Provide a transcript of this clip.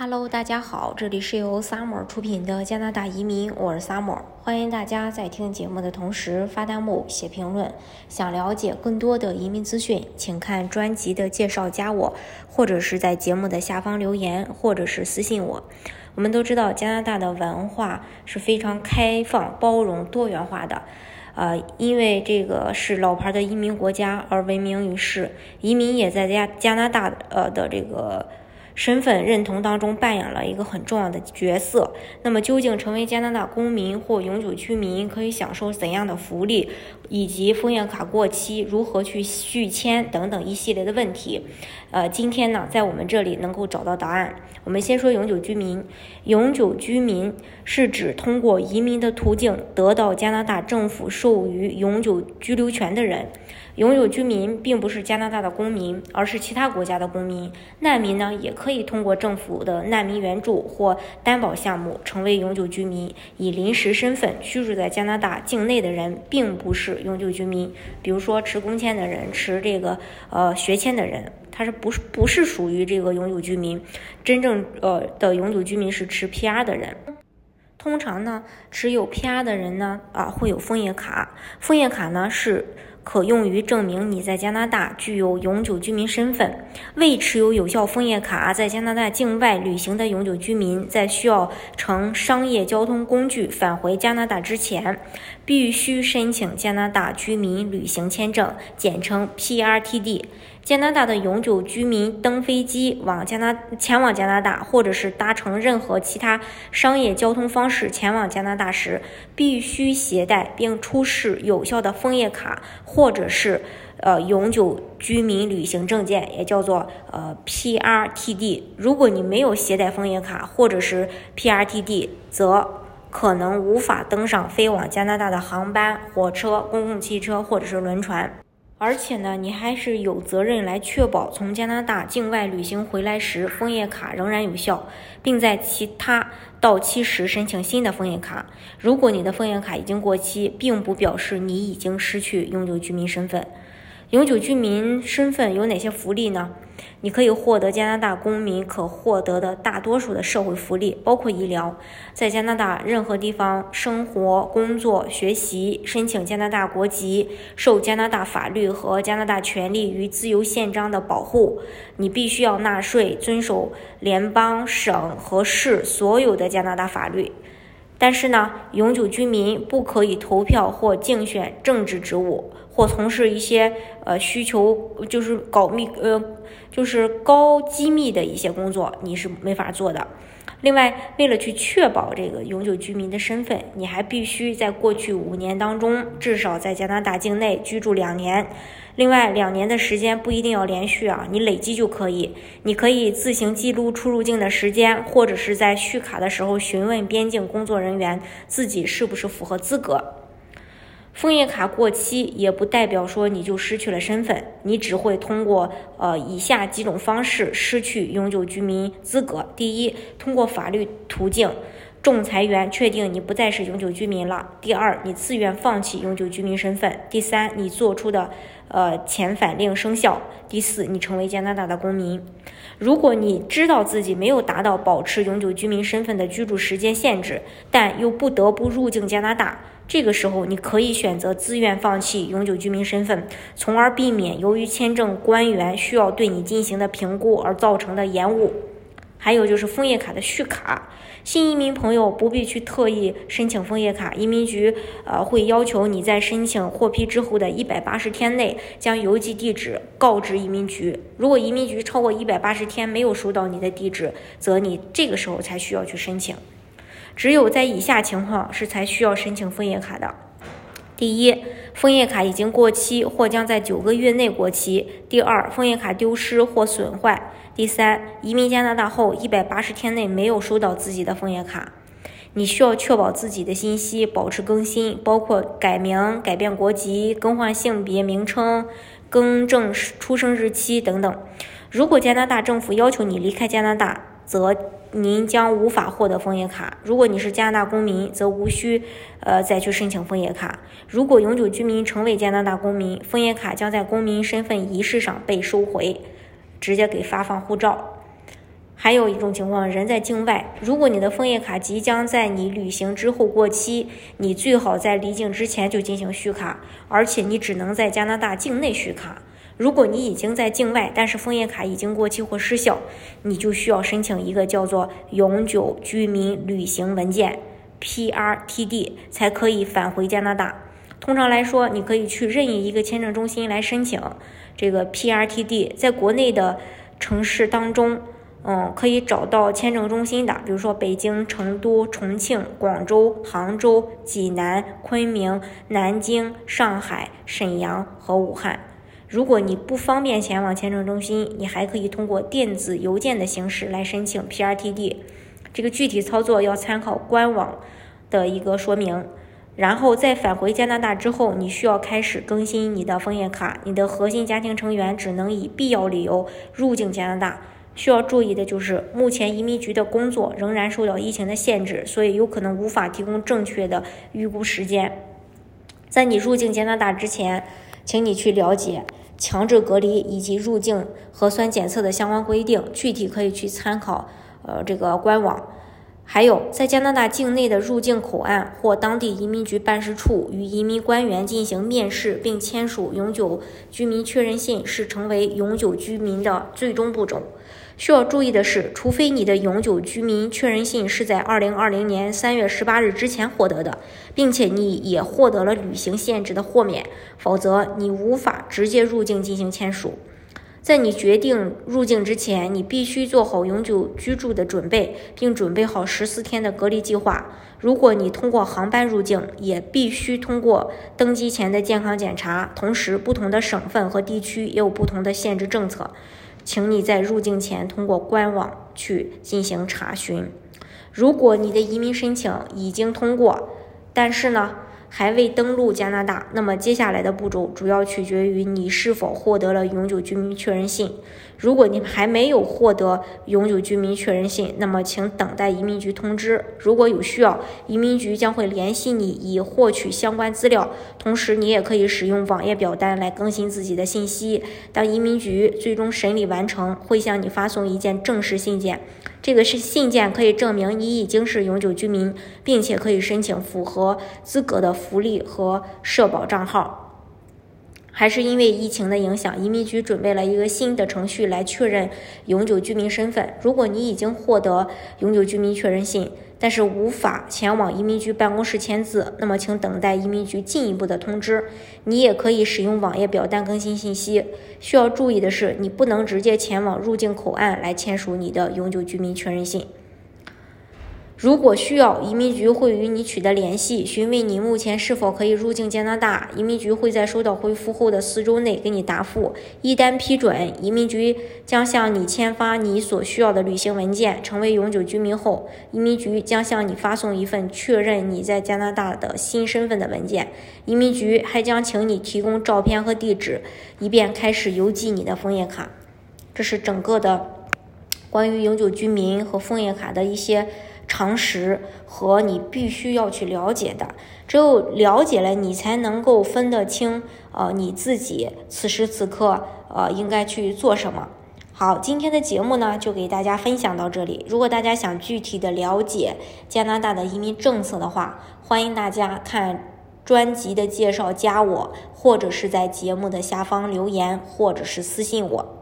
Hello，大家好，这里是由 Summer 出品的加拿大移民，我是 Summer，欢迎大家在听节目的同时发弹幕、写评论。想了解更多的移民资讯，请看专辑的介绍，加我，或者是在节目的下方留言，或者是私信我。我们都知道加拿大的文化是非常开放、包容、多元化的，呃，因为这个是老牌的移民国家而闻名于世，移民也在加加拿大呃的这个。身份认同当中扮演了一个很重要的角色。那么，究竟成为加拿大公民或永久居民可以享受怎样的福利，以及枫叶卡过期如何去续签等等一系列的问题，呃，今天呢，在我们这里能够找到答案。我们先说永久居民。永久居民是指通过移民的途径得到加拿大政府授予永久居留权的人。永久居民并不是加拿大的公民，而是其他国家的公民。难民呢，也可可以通过政府的难民援助或担保项目成为永久居民。以临时身份居住在加拿大境内的人，并不是永久居民。比如说持工签的人，持这个呃学签的人，他是不是不是属于这个永久居民？真正呃的永久居民是持 PR 的人。通常呢，持有 PR 的人呢，啊会有枫叶卡。枫叶卡呢是。可用于证明你在加拿大具有永久居民身份。未持有有效枫叶卡在加拿大境外旅行的永久居民，在需要乘商业交通工具返回加拿大之前，必须申请加拿大居民旅行签证，简称 PRTD。加拿大的永久居民登飞机往加拿前往加拿大，或者是搭乘任何其他商业交通方式前往加拿大时，必须携带并出示有效的枫叶卡，或者是呃永久居民旅行证件，也叫做呃 PRTD。如果你没有携带枫叶卡或者是 PRTD，则可能无法登上飞往加拿大的航班、火车、公共汽车或者是轮船。而且呢，你还是有责任来确保从加拿大境外旅行回来时，枫叶卡仍然有效，并在其他到期时申请新的枫叶卡。如果你的枫叶卡已经过期，并不表示你已经失去永久居民身份。永久居民身份有哪些福利呢？你可以获得加拿大公民可获得的大多数的社会福利，包括医疗，在加拿大任何地方生活、工作、学习，申请加拿大国籍，受加拿大法律和加拿大权利与自由宪章的保护。你必须要纳税，遵守联邦、省和市所有的加拿大法律。但是呢，永久居民不可以投票或竞选政治职务，或从事一些呃需求就是搞密呃就是高机密的一些工作，你是没法做的。另外，为了去确保这个永久居民的身份，你还必须在过去五年当中至少在加拿大境内居住两年。另外，两年的时间不一定要连续啊，你累积就可以。你可以自行记录出入境的时间，或者是在续卡的时候询问边境工作人员自己是不是符合资格。枫叶卡过期也不代表说你就失去了身份，你只会通过呃以下几种方式失去永久居民资格：第一，通过法律途径，仲裁员确定你不再是永久居民了；第二，你自愿放弃永久居民身份；第三，你做出的呃遣返令生效；第四，你成为加拿大的公民。如果你知道自己没有达到保持永久居民身份的居住时间限制，但又不得不入境加拿大。这个时候，你可以选择自愿放弃永久居民身份，从而避免由于签证官员需要对你进行的评估而造成的延误。还有就是枫叶卡的续卡，新移民朋友不必去特意申请枫叶卡，移民局呃会要求你在申请获批之后的一百八十天内将邮寄地址告知移民局。如果移民局超过一百八十天没有收到你的地址，则你这个时候才需要去申请。只有在以下情况是才需要申请枫叶卡的：第一，枫叶卡已经过期或将在九个月内过期；第二，枫叶卡丢失或损坏；第三，移民加拿大后一百八十天内没有收到自己的枫叶卡。你需要确保自己的信息保持更新，包括改名、改变国籍、更换性别名称、更正出生日期等等。如果加拿大政府要求你离开加拿大，则您将无法获得枫叶卡。如果你是加拿大公民，则无需，呃，再去申请枫叶卡。如果永久居民成为加拿大公民，枫叶卡将在公民身份仪式上被收回，直接给发放护照。还有一种情况，人在境外，如果你的枫叶卡即将在你旅行之后过期，你最好在离境之前就进行续卡，而且你只能在加拿大境内续卡。如果你已经在境外，但是枫叶卡已经过期或失效，你就需要申请一个叫做永久居民旅行文件 （PRTD） 才可以返回加拿大。通常来说，你可以去任意一个签证中心来申请这个 PRTD，在国内的城市当中。嗯，可以找到签证中心的，比如说北京、成都、重庆、广州、杭州、济南、昆明、南京、上海、沈阳和武汉。如果你不方便前往签证中心，你还可以通过电子邮件的形式来申请 PRTD。这个具体操作要参考官网的一个说明。然后在返回加拿大之后，你需要开始更新你的枫叶卡，你的核心家庭成员只能以必要理由入境加拿大。需要注意的就是，目前移民局的工作仍然受到疫情的限制，所以有可能无法提供正确的预估时间。在你入境加拿大之前，请你去了解强制隔离以及入境核酸检测的相关规定，具体可以去参考呃这个官网。还有，在加拿大境内的入境口岸或当地移民局办事处与移民官员进行面试，并签署永久居民确认信，是成为永久居民的最终步骤。需要注意的是，除非你的永久居民确认信是在二零二零年三月十八日之前获得的，并且你也获得了旅行限制的豁免，否则你无法直接入境进行签署。在你决定入境之前，你必须做好永久居住的准备，并准备好十四天的隔离计划。如果你通过航班入境，也必须通过登机前的健康检查。同时，不同的省份和地区也有不同的限制政策，请你在入境前通过官网去进行查询。如果你的移民申请已经通过，但是呢？还未登陆加拿大，那么接下来的步骤主要取决于你是否获得了永久居民确认信。如果你还没有获得永久居民确认信，那么请等待移民局通知。如果有需要，移民局将会联系你以获取相关资料。同时，你也可以使用网页表单来更新自己的信息。当移民局最终审理完成，会向你发送一件正式信件。这个是信件，可以证明你已经是永久居民，并且可以申请符合资格的福利和社保账号。还是因为疫情的影响，移民局准备了一个新的程序来确认永久居民身份。如果你已经获得永久居民确认信，但是无法前往移民局办公室签字，那么请等待移民局进一步的通知。你也可以使用网页表单更新信息。需要注意的是，你不能直接前往入境口岸来签署你的永久居民确认信。如果需要，移民局会与你取得联系，询问你目前是否可以入境加拿大。移民局会在收到回复后的四周内给你答复。一旦批准，移民局将向你签发你所需要的旅行文件。成为永久居民后，移民局将向你发送一份确认你在加拿大的新身份的文件。移民局还将请你提供照片和地址，以便开始邮寄你的枫叶卡。这是整个的关于永久居民和枫叶卡的一些。常识和你必须要去了解的，只有了解了，你才能够分得清，呃，你自己此时此刻，呃，应该去做什么。好，今天的节目呢，就给大家分享到这里。如果大家想具体的了解加拿大的移民政策的话，欢迎大家看专辑的介绍，加我，或者是在节目的下方留言，或者是私信我。